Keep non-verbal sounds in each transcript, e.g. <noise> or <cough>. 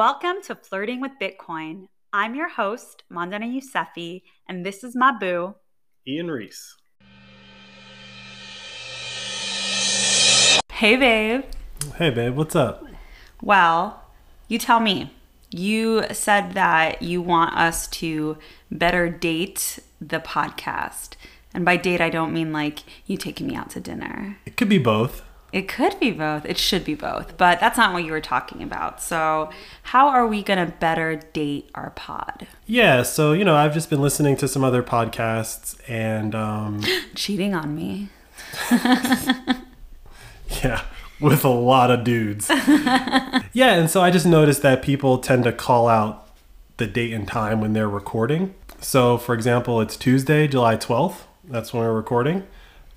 Welcome to Flirting with Bitcoin. I'm your host, Mandana Yousefi, and this is my boo, Ian Reese. Hey, babe. Hey, babe, what's up? Well, you tell me. You said that you want us to better date the podcast. And by date, I don't mean like you taking me out to dinner. It could be both. It could be both. It should be both, but that's not what you were talking about. So, how are we going to better date our pod? Yeah, so, you know, I've just been listening to some other podcasts and, um, <gasps> Cheating on me. <laughs> yeah, with a lot of dudes. <laughs> yeah, and so I just noticed that people tend to call out the date and time when they're recording. So, for example, it's Tuesday, July 12th. That's when we're recording.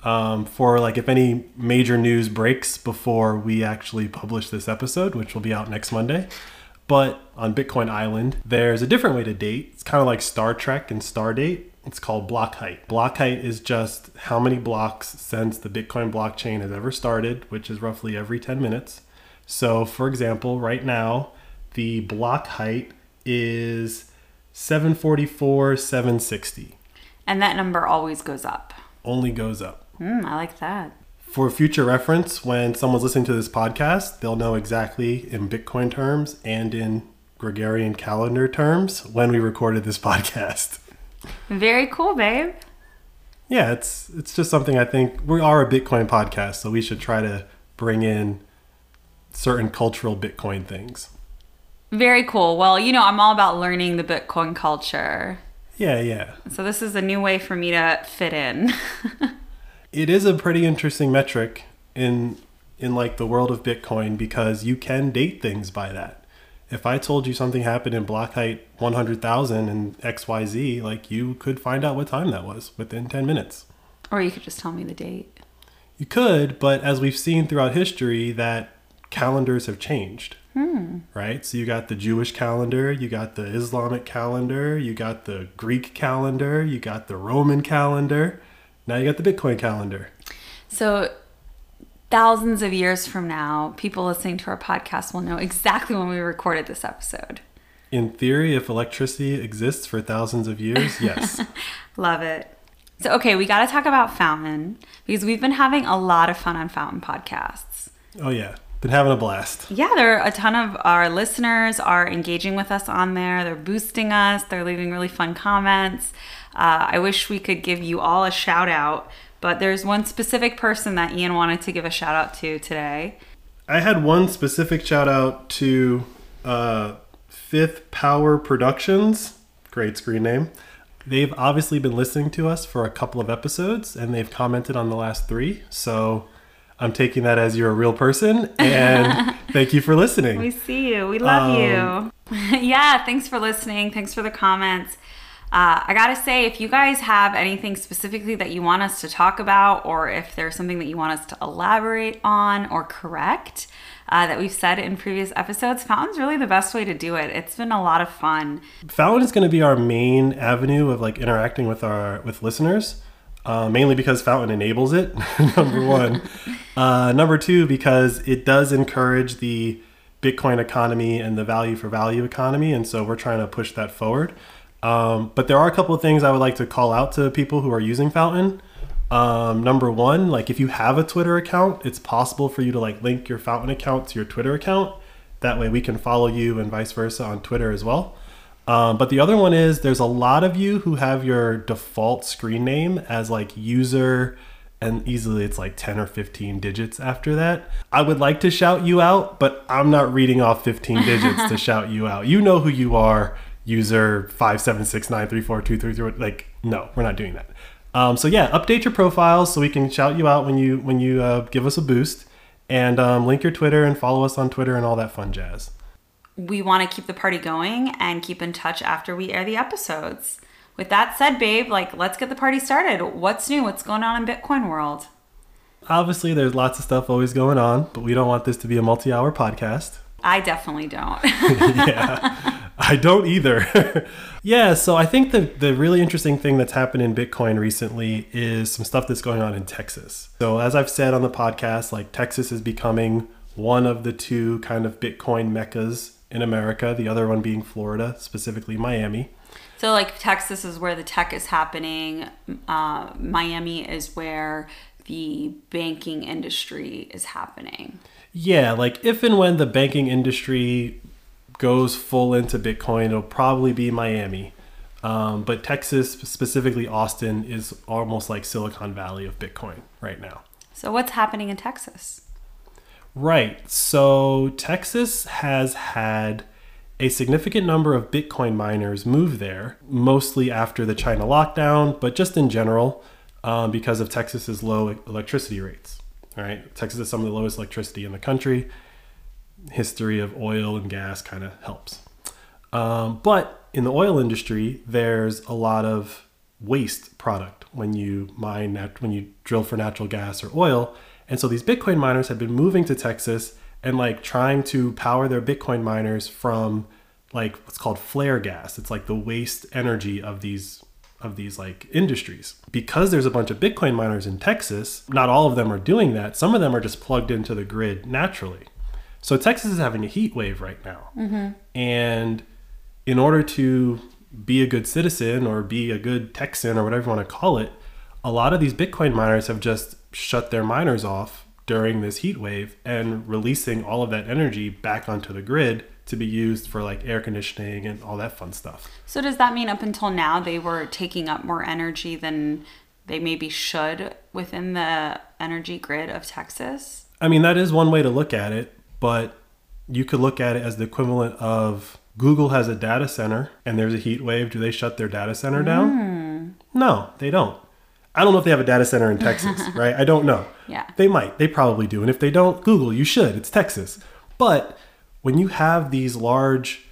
Um, for like if any major news breaks before we actually publish this episode, which will be out next Monday. But on Bitcoin Island, there's a different way to date. It's kind of like Star Trek and Stardate. It's called block height. Block height is just how many blocks since the Bitcoin blockchain has ever started, which is roughly every 10 minutes. So, for example, right now, the block height is 744, 760. And that number always goes up. Only goes up. Hmm, I like that. For future reference, when someone's listening to this podcast, they'll know exactly in Bitcoin terms and in Gregorian calendar terms when we recorded this <laughs> podcast. Very cool, babe. Yeah, it's it's just something I think we are a Bitcoin podcast, so we should try to bring in certain cultural Bitcoin things. Very cool. Well, you know, I'm all about learning the Bitcoin culture. Yeah, yeah. So this is a new way for me to fit in. <laughs> it is a pretty interesting metric in in like the world of Bitcoin because you can date things by that. If I told you something happened in block height 100,000 and XYZ, like you could find out what time that was within 10 minutes. or you could just tell me the date. You could, but as we've seen throughout history that calendars have changed. Hmm. Right? So you got the Jewish calendar, you got the Islamic calendar, you got the Greek calendar, you got the Roman calendar. Now you got the Bitcoin calendar. So thousands of years from now, people listening to our podcast will know exactly when we recorded this episode. In theory, if electricity exists for thousands of years, <laughs> yes. Love it. So, okay, we got to talk about Fountain because we've been having a lot of fun on Fountain podcasts. oh, yeah. Been having a blast. Yeah, there are a ton of our listeners are engaging with us on there. They're boosting us. They're leaving really fun comments. Uh, I wish we could give you all a shout out, but there's one specific person that Ian wanted to give a shout out to today. I had one specific shout out to uh, Fifth Power Productions. Great screen name. They've obviously been listening to us for a couple of episodes and they've commented on the last three. So I'm taking that as you're a real person and <laughs> thank you for listening. We see you. We love you. <laughs> yeah, thanks for listening. Thanks for the comments. Uh, I gotta say, if you guys have anything specifically that you want us to talk about, or if there's something that you want us to elaborate on or correct uh, that we've said in previous episodes, Fountain's really the best way to do it. It's been a lot of fun. Fountain is going to be our main avenue of like interacting with our with listeners. Uh, mainly because Fountain enables it. <laughs> number one. <laughs> Uh, number two, because it does encourage the Bitcoin economy and the value for value economy, and so we're trying to push that forward. Um, but there are a couple of things I would like to call out to people who are using Fountain. Um, number one, like if you have a Twitter account, it's possible for you to like link your Fountain account to your Twitter account. That way we can follow you and vice versa on Twitter as well. Um, but the other one is there's a lot of you who have your default screen name as like user and easily it's like 10 or 15 digits after that. I would like to shout you out, but I'm not reading off 15 digits to <laughs> shout you out. You know who you are, user 576934233. Like, no, we're not doing that. Um, so yeah, update your profiles so we can shout you out when you when you uh, give us a boost, and um, link your Twitter and follow us on Twitter and all that fun jazz. We want to keep the party going and keep in touch after we air the episodes. With that said, babe, like let's get the party started. What's new? What's going on in Bitcoin world? Obviously, there's lots of stuff always going on, but we don't want this to be a multi-hour podcast. I definitely don't. <laughs> yeah, <laughs> I don't either. <laughs> yeah, so I think the the really interesting thing that's happened in Bitcoin recently is some stuff that's going on in Texas. So as I've said on the podcast, like Texas is becoming one of the two kind of Bitcoin meccas in America, the other one being Florida, specifically Miami. So, like, Texas is where the tech is happening, uh, Miami is where the banking industry is happening. Yeah, like if and when the banking industry goes full into Bitcoin, it'll probably be Miami. Um, but Texas, specifically Austin, is almost like Silicon Valley of Bitcoin right now. So, what's happening in Texas? Right. So, Texas has had a significant number of Bitcoin miners move there, mostly after the China lockdown, but just in general um, because of Texas's low electricity rates. All right. Texas has some of the lowest electricity in the country. History of oil and gas kind of helps. Um, but in the oil industry, there's a lot of waste product when you mine nat- when you drill for natural gas or oil. And so these Bitcoin miners have been moving to Texas and like trying to power their Bitcoin miners from like what's called flare gas. It's like the waste energy of these of these like industries. Because there's a bunch of Bitcoin miners in Texas, not all of them are doing that. Some of them are just plugged into the grid naturally. So Texas is having a heat wave right now. Mm-hmm. And in order to be a good citizen or be a good Texan or whatever you want to call it, a lot of these Bitcoin miners have just shut their miners off during this heat wave and releasing all of that energy back onto the grid to be used for like air conditioning and all that fun stuff. So does that mean up until now they were taking up more energy than they maybe should within the energy grid of Texas? I mean, that is one way to look at it, but you could look at it as the equivalent of Google has a data center and there's a heat wave. Do they shut their data center down? Mm. No, they don't. I don't know if they have a data center in Texas, <laughs> right? I don't know. Yeah. They might. They probably do. And if they don't, Google, you should. It's Texas. But when you have these large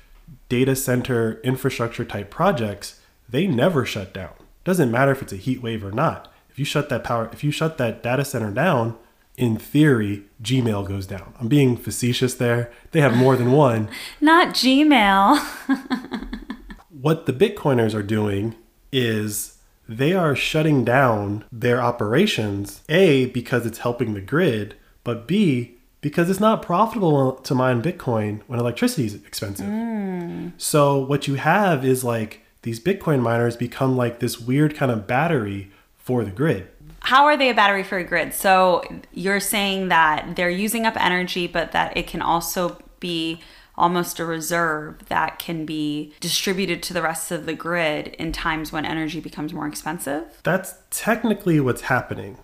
data center infrastructure type projects, they never shut down. Doesn't matter if it's a heat wave or not. If you shut that power, if you shut that data center down, in theory, Gmail goes down. I'm being facetious there. They have more than <laughs> one. Not Gmail. <laughs> what the Bitcoiners are doing is they are shutting down their operations, A, because it's helping the grid, but B, because it's not profitable to mine Bitcoin when electricity is expensive. Mm. So what you have is like these Bitcoin miners become like this weird kind of battery for the grid. How are they a battery for a grid? So you're saying that they're using up energy, but that it can also be almost a reserve that can be distributed to the rest of the grid in times when energy becomes more expensive? That's technically what's happening.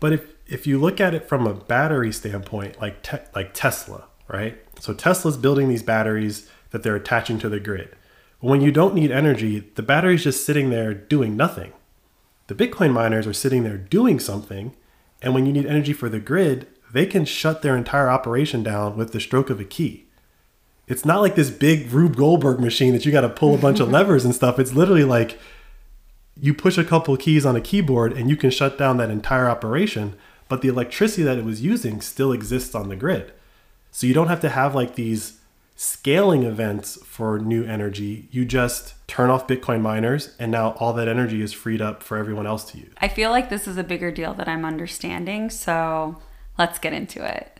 But if if you look at it from a battery standpoint, like te- like Tesla, right? So Tesla's building these batteries that they're attaching to the grid. When you don't need energy, the battery's just sitting there doing nothing. The Bitcoin miners are sitting there doing something, and when you need energy for the grid, they can shut their entire operation down with the stroke of a key. It's not like this big Rube Goldberg machine that you got to pull a bunch of <laughs> levers and stuff. It's literally like you push a couple keys on a keyboard and you can shut down that entire operation but the electricity that it was using still exists on the grid. So you don't have to have like these scaling events for new energy. You just turn off Bitcoin miners, and now all that energy is freed up for everyone else to use. I feel like this is a bigger deal that I'm understanding. So let's get into it.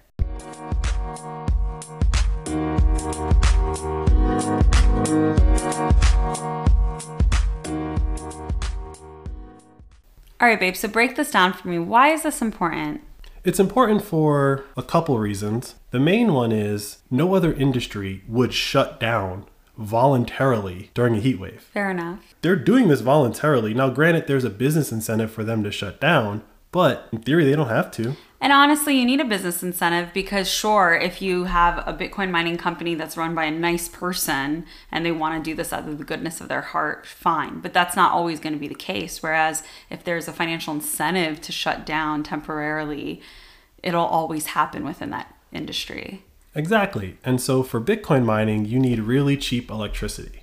All right, babe, so break this down for me. Why is this important? It's important for a couple reasons. The main one is no other industry would shut down voluntarily during a heat wave. Fair enough. They're doing this voluntarily. Now, granted, there's a business incentive for them to shut down, but in theory, they don't have to. And honestly, you need a business incentive because, sure, if you have a Bitcoin mining company that's run by a nice person and they want to do this out of the goodness of their heart, fine. But that's not always going to be the case. Whereas if there's a financial incentive to shut down temporarily, it'll always happen within that industry. Exactly. And so for Bitcoin mining, you need really cheap electricity,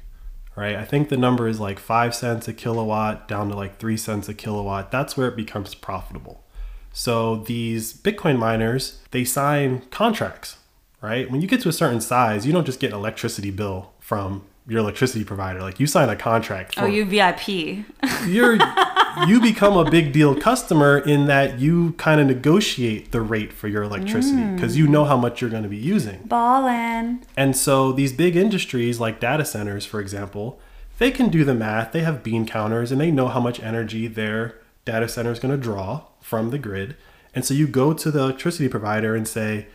right? I think the number is like five cents a kilowatt down to like three cents a kilowatt. That's where it becomes profitable. So these Bitcoin miners, they sign contracts, right? When you get to a certain size, you don't just get an electricity bill from your electricity provider. Like you sign a contract. Oh, for, oh, you VIP. <laughs> you're you become a big deal customer in that you kind of negotiate the rate for your electricity mm. because you know how much you're going to be using. Ballin'. And so these big industries like data centers, for example, they can do the math. They have bean counters and they know how much energy their data center is going to draw from the grid. And so you go to the electricity provider and say,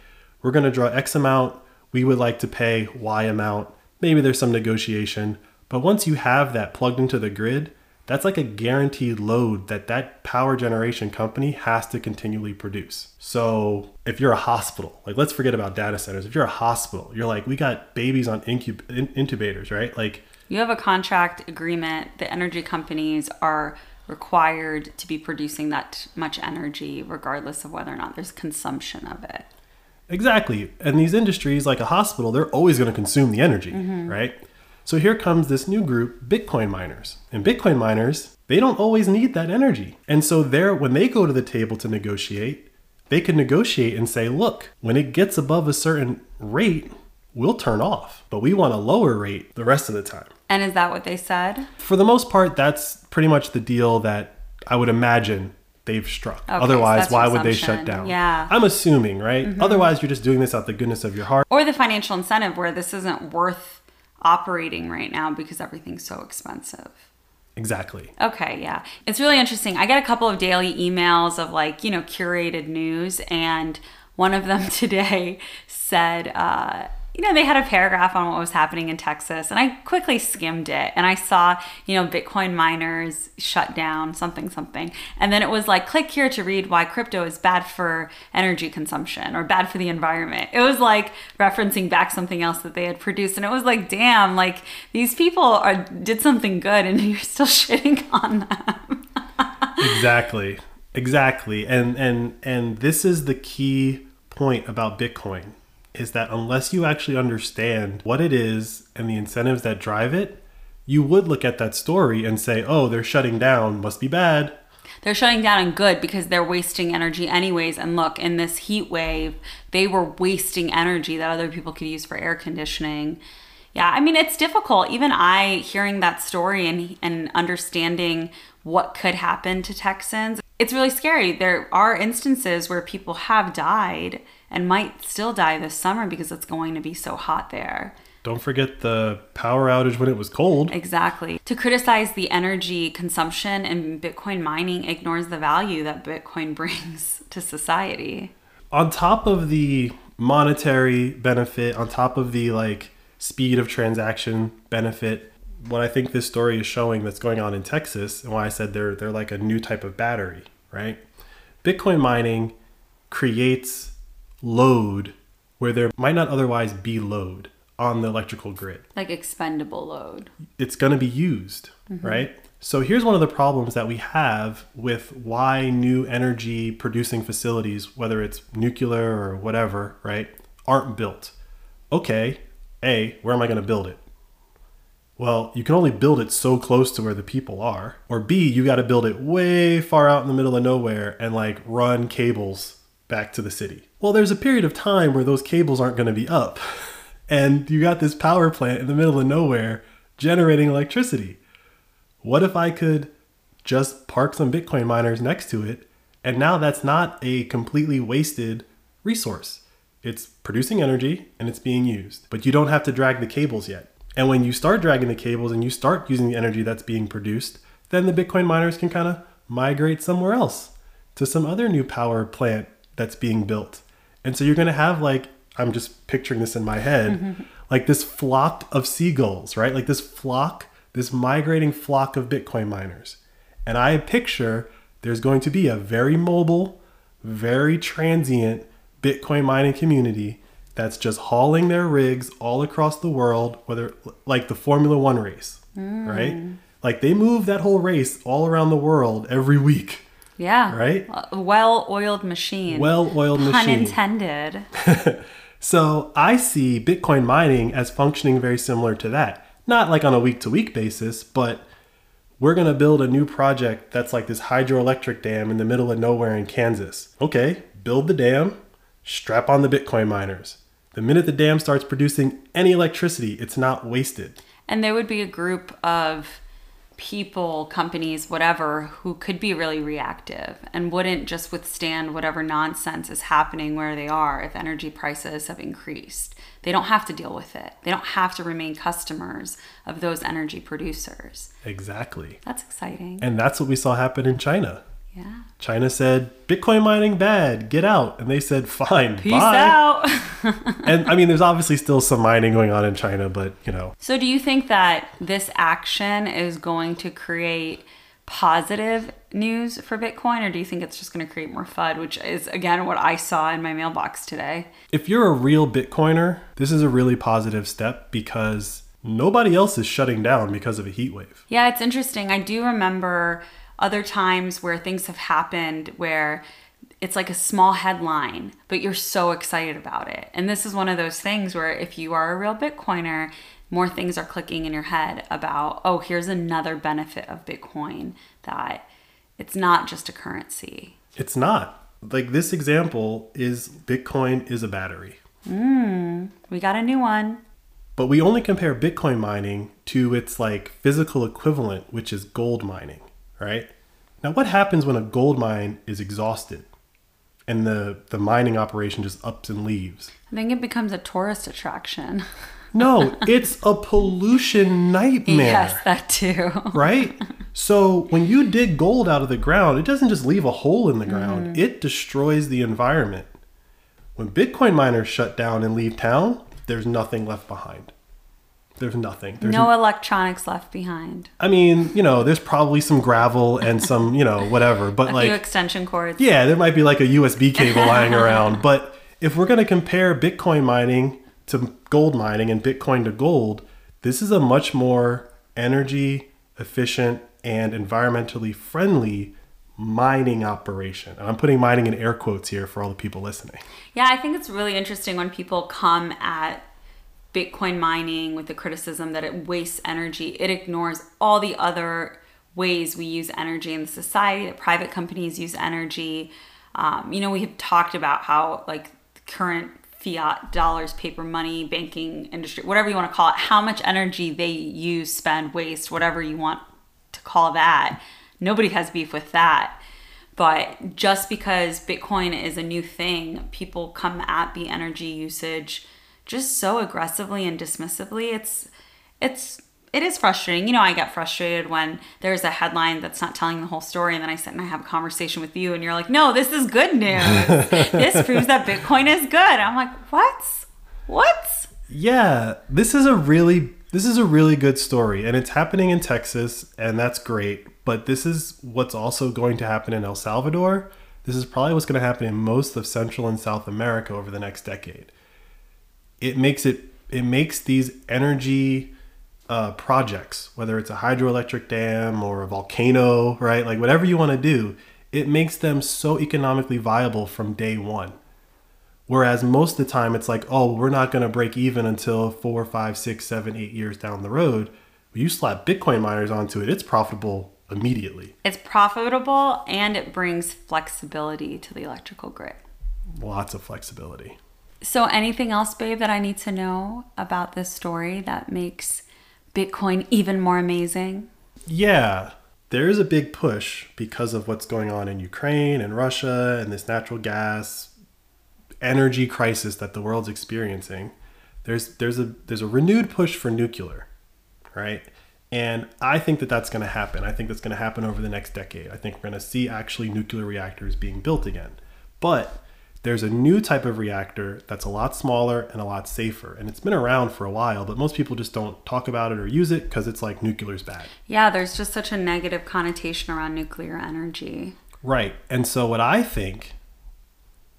we're going to draw X amount. We would like to pay Y amount. Maybe there's some negotiation. But once you have that plugged into the grid, that's like a guaranteed load that that power generation company has to continually produce. So if you're a hospital, like let's forget about data centers. If you're a hospital, you're like, we got babies on incub- in- intubators, right? Like You have a contract agreement. The energy companies are required to be producing that much energy, regardless of whether or not there's consumption of it. Exactly. And these industries, like a hospital, they're always going to consume the energy, mm-hmm. right? So here comes this new group, Bitcoin miners. And Bitcoin miners, they don't always need that energy. And so they're when they go to the table to negotiate, they can negotiate and say, look, when it gets above a certain rate, we'll turn off, but we want a lower rate the rest of the time. And is that what they said? For the most part, that's pretty much the deal that I would imagine they've struck. so Otherwise, that's why would they shut down? Yeah. I'm assuming, right? Otherwise, you're just doing this out of the goodness of your heart. Or the financial incentive where this isn't worth operating right now because everything's so expensive. Exactly. Okay, yeah. It's really interesting. I get a couple of daily emails of like, you know, curated news, and one of them <laughs> today said, uh, you know, they had a paragraph on what was happening in Texas, and I quickly skimmed it and I saw, you know, Bitcoin miners shut down something, something. And then it was like, click here to read why crypto is bad for energy consumption or bad for the environment. It was like referencing back something else that they had produced. And it was like, damn, like these people are did something good and <laughs> you're still shitting on them. <laughs> exactly exactly and and and this is the key point about bitcoin is that unless you actually understand what it is and the incentives that drive it you would look at that story and say oh they're shutting down must be bad They're shutting down and good because they're wasting energy anyways. And look, in this heat wave, they were wasting energy that other people could use for air conditioning. Yeah, I mean it's difficult. Even I hearing that story and and understanding what could happen to Texans, it's really scary. There are instances where people have died and might still die this summer because it's going to be so hot there. don't forget the power outage when it was cold Exactly. To criticize the energy consumption and Bitcoin mining ignores the value that Bitcoin <laughs> brings to society. on top of the monetary benefit, on top of the like speed of transaction benefit, what I think this story is showing that's going on in Texas, and why I said they're they're like a new type of battery, right? Bitcoin mining creates load where there might not otherwise be load on the electrical grid Like expendable load. it's going to be used, mm-hmm. right? So here's one of the problems that we have with why new energy producing facilities, whether it's nuclear or whatever, right, aren't built. Okay, A, where am I going to build it? Well, you can only build it so close to where the people are. Or B, you got to build it way far out in the middle of nowhere and like run cables back to the city. Well, there's a period of time where those cables aren't going to be up. <laughs> And you got this power plant in the middle of nowhere generating electricity. What if I could just park some Bitcoin miners next to it? And now that's not a completely wasted resource. It's producing energy and it's being used, but you don't have to drag the cables yet. And when you start dragging the cables and you start using the energy that's being produced, then the Bitcoin miners can kind of migrate somewhere else to some other new power plant that's being built. And so you're going to have like, I'm just picturing this in my head, mm-hmm. like this flock of seagulls, right? Like this flock, this migrating flock of Bitcoin miners. And I picture there's going to be a very mobile, very transient Bitcoin mining community that's just hauling their rigs all across the world, whether like the Formula One race, mm. right? Like they move that whole race all around the world every week. Yeah. Right? A well-oiled machine. Well-oiled Pun machine. intended. <laughs> So I see Bitcoin mining as functioning very similar to that. Not like on a week to week basis, but we're going to build a new project that's like this hydroelectric dam in the middle of nowhere in Kansas. Okay, build the dam, strap on the Bitcoin miners. The minute the dam starts producing any electricity, it's not wasted. And there would be a group of people, companies, whatever, who could be really reactive and wouldn't just withstand whatever nonsense is happening where they are if energy prices have increased. They don't have to deal with it. They don't have to remain customers of those energy producers. Exactly. That's exciting. And that's what we saw happen in China. Yeah. China said, Bitcoin mining bad, get out. And they said, fine, Peace bye. out. <laughs> and I mean, there's obviously still some mining going on in China, but you know, so, do you think that this action is going to create positive news for Bitcoin, or do you think it's just going to create more FUD, which is, again, what I saw in my mailbox today? if you're a real Bitcoiner, this is a really positive step because nobody else is shutting down because of a heat wave. Yeah, it's interesting. I do remember other times where things have happened where it's like a small headline, but you're so excited about it. And this is one of those things where if you are a real Bitcoiner, more things are clicking in your head about, oh, here's another benefit of Bitcoin that it's not just a currency. It's not. Like this example is Bitcoin is a battery. Hmm, we got a new one. But we only compare Bitcoin mining to its like physical equivalent, which is gold mining, right? Now what happens when a gold mine is exhausted and the, the mining operation just ups and leaves? I think it becomes a tourist attraction. <laughs> No, it's a pollution nightmare. Yes, that too. <laughs> right? So when you dig gold out of the ground, it doesn't just leave a hole in the ground, mm. it destroys the environment. When Bitcoin miners shut down and leave town, there's nothing left behind. There's nothing. There's No electronics left behind. I mean, you know, there's probably some gravel and some, you know, whatever, but A like few extension cords. yeah, there might be like a USB cable <laughs> lying around, but if we're going to compare Bitcoin mining to gold mining and Bitcoin to gold, this is a much more energy efficient and environmentally friendly mining operation. And I'm putting mining in air quotes here for all the people listening. Yeah, I think it's really interesting when people come at Bitcoin mining with the criticism that it wastes energy. It ignores all the other ways we use energy in the society, that private companies use energy. Um, you know, we have talked about how, like, current fiat dollars, paper money, banking industry, whatever you want to call it, how much energy they use, spend, waste, whatever you want to call that. Nobody has beef with that. But just because Bitcoin is a new thing, people come at the energy usage just so aggressively and dismissively. It's it's it is frustrating. You know, I get frustrated when there's a headline that's not telling the whole story, and then I sit and I have a conversation with you, and you're like, "No, this is good news. <laughs> this proves that Bitcoin is good." I'm like, "What? What?" Yeah, this is a really this is a really good story and it's happening in Texas and that's great, but this is what's also going to happen in El Salvador. This is probably what's going to happen in most of Central and South America over the next decade. It makes it it makes these energy uh, projects, whether it's a hydroelectric dam or a volcano, right? Like whatever you want to do, it makes them so economically viable from day one. Whereas most of the time it's like, oh, we're not going to break even until four, five, six, seven, eight years down the road. You slap Bitcoin miners onto it, it's profitable immediately. It's profitable and it brings flexibility to the electrical grid. Lots of flexibility. So, anything else, babe, that I need to know about this story that makes Bitcoin even more amazing? Yeah, there is a big push because of what's going on in Ukraine and Russia and this natural gas energy crisis that the world's experiencing. There's there's a there's a renewed push for nuclear, right? And I think that that's going to happen. I think that's going to happen over the next decade. I think we're going to see actually nuclear reactors being built again. But there's a new type of reactor that's a lot smaller and a lot safer. And it's been around for a while, but most people just don't talk about it or use it because it's like nuclear's bad. Yeah, there's just such a negative connotation around nuclear energy. Right. And so what I think,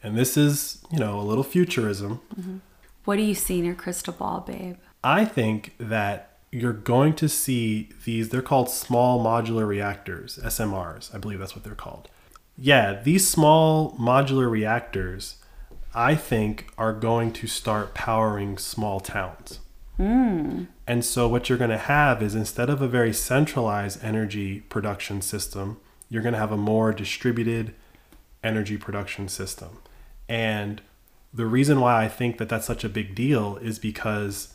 and this is, you know, a little futurism, mm-hmm. What do you see in your crystal ball, babe? I think that you're going to see these, they're called small modular reactors, SMRs. I believe that's what they're called. Yeah, these small modular reactors, I think, are going to start powering small towns. Hmm. And so, what you're going to have is instead of a very centralized energy production system, you're going to have a more distributed energy production system. And the reason why I think that that's such a big deal is because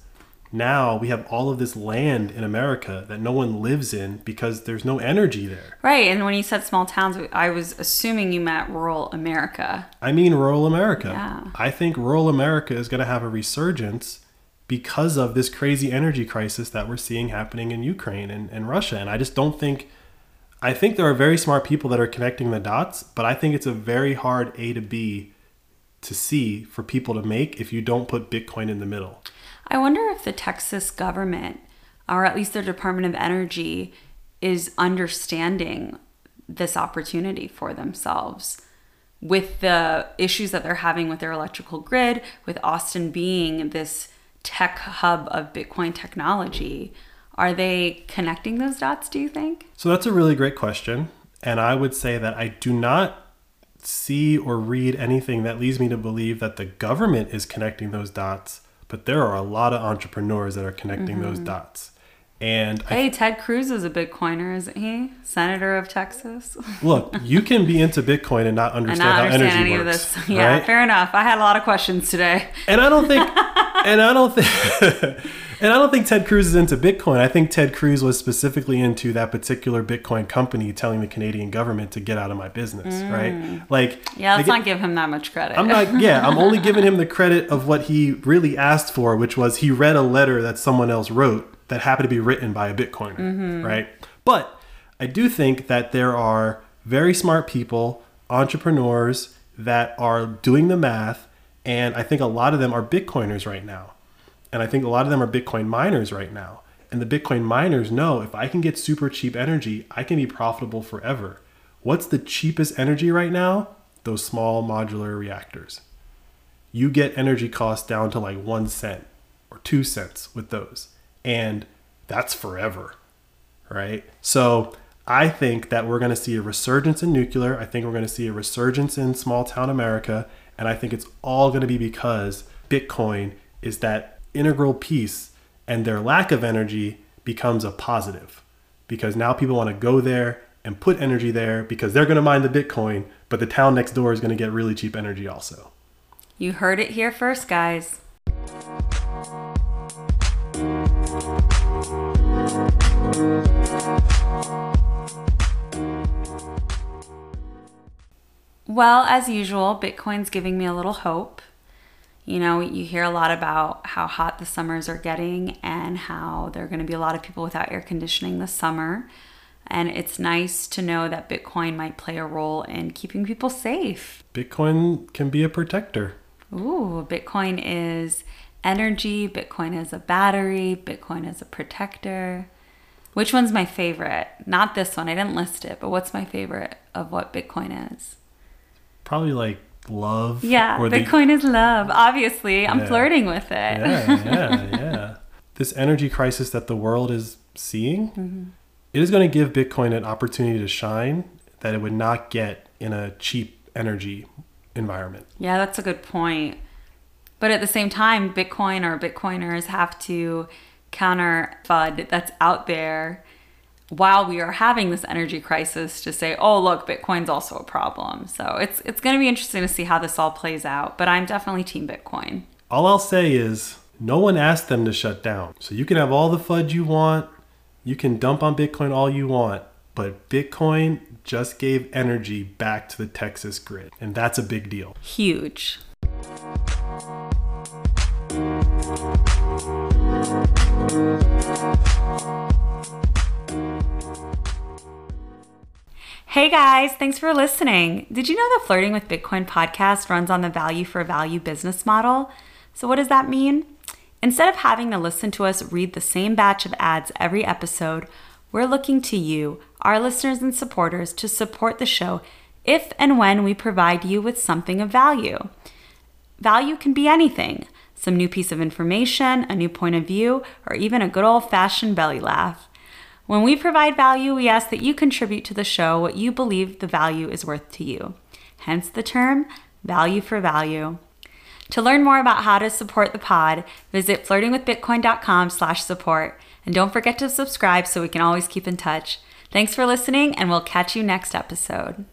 now we have all of this land in America that no one lives in because there's no energy there. Right. And when you said small towns, I was assuming you meant rural America. I mean rural America. Yeah. I think rural America is going to have a resurgence because of this crazy energy crisis that we're seeing happening in Ukraine and, and Russia. And I just don't think, I think there are very smart people that are connecting the dots, but I think it's a very hard A to B to see for people to make if you don't put Bitcoin in the middle. I wonder if the Texas government, or at least their Department of Energy, is understanding this opportunity for themselves with the issues that they're having with their electrical grid, with Austin being this tech hub of Bitcoin technology. Are they connecting those dots, do you think? So that's a really great question. And I would say that I do not see or read anything that leads me to believe that the government is connecting those dots but there are a lot of entrepreneurs that are connecting mm-hmm. those dots. And hey, I, Ted Cruz is a Bitcoiner, isn't he? Senator of Texas. <laughs> look, you can be into Bitcoin and not understand, and not understand how energy any works. Of this. <laughs> Yeah, right? fair enough. I had a lot of questions today. And I don't think, <laughs> and I don't think, and I don't think Ted Cruz is into Bitcoin. I think Ted Cruz was specifically into that particular Bitcoin company telling the Canadian government to get out of my business, mm. right? Like, yeah, let's not give him that much credit. I'm not. Yeah, I'm only <laughs> giving him the credit of what he really asked for, which was he read a letter that someone else wrote that happened to be written by a Bitcoiner, mm-hmm. right? But I do think that there are very smart people, entrepreneurs that are doing the math, and I think a lot of them are Bitcoiners right now and I think a lot of them are Bitcoin miners right now. And the Bitcoin miners know if I can get super cheap energy, I can be profitable forever. What's the cheapest energy right now? Those small modular reactors. You get energy costs down to like one cent or two cents with those. And that's forever, right? So I think that we're going to see a resurgence in nuclear. I think we're going to see a resurgence in small town America. And I think it's all going to be because Bitcoin is that integral piece and their lack of energy becomes a positive because now people want to go there and put energy there because they're going to mine the Bitcoin, but the town next door is going to get really cheap energy also. You heard it here first, guys. Well, as usual, Bitcoin's giving me a little hope. You know, you hear a lot about how hot the summers are getting and how there are going to be a lot of people without air conditioning this summer. And it's nice to know that Bitcoin might play a role in keeping people safe. Bitcoin can be a protector. Ooh, Bitcoin is energy, Bitcoin is a battery, Bitcoin is a protector. Which one's my favorite? Not this one, I didn't list it, but what's my favorite of what Bitcoin is? Probably like love. Yeah, Bitcoin the... is love. Obviously, I'm yeah. flirting with it. yeah, yeah, <laughs> yeah. This energy crisis that the world is seeing, mm-hmm. it is going to give Bitcoin an opportunity to shine that it would not get in a cheap energy environment. Yeah, that's a good point. But at the same time, Bitcoin or Bitcoiners have to counter FUD that's out there while we are having this energy crisis to say, oh look, Bitcoin's also a problem. So it's it's going to be interesting to see how this all plays out. But I'm definitely team Bitcoin. All I'll say is no one asked them to shut down. So you can have all the FUD you want, you can dump on Bitcoin all you want, but Bitcoin just gave energy back to the Texas grid, and that's a big deal. Huge. Hey guys, thanks for listening. Did you know the Flirting with Bitcoin podcast runs on the value for value business model? So, what does that mean? Instead of having to listen to us read the same batch of ads every episode, we're looking to you, our listeners and supporters, to support the show if and when we provide you with something of value. Value can be anything some new piece of information, a new point of view, or even a good old fashioned belly laugh. When we provide value, we ask that you contribute to the show what you believe the value is worth to you, hence the term value for value. To learn more about how to support the pod, visit flirtingwithbitcoin.com slash support. And don't forget to subscribe so we can always keep in touch. Thanks for listening, and we'll catch you next episode.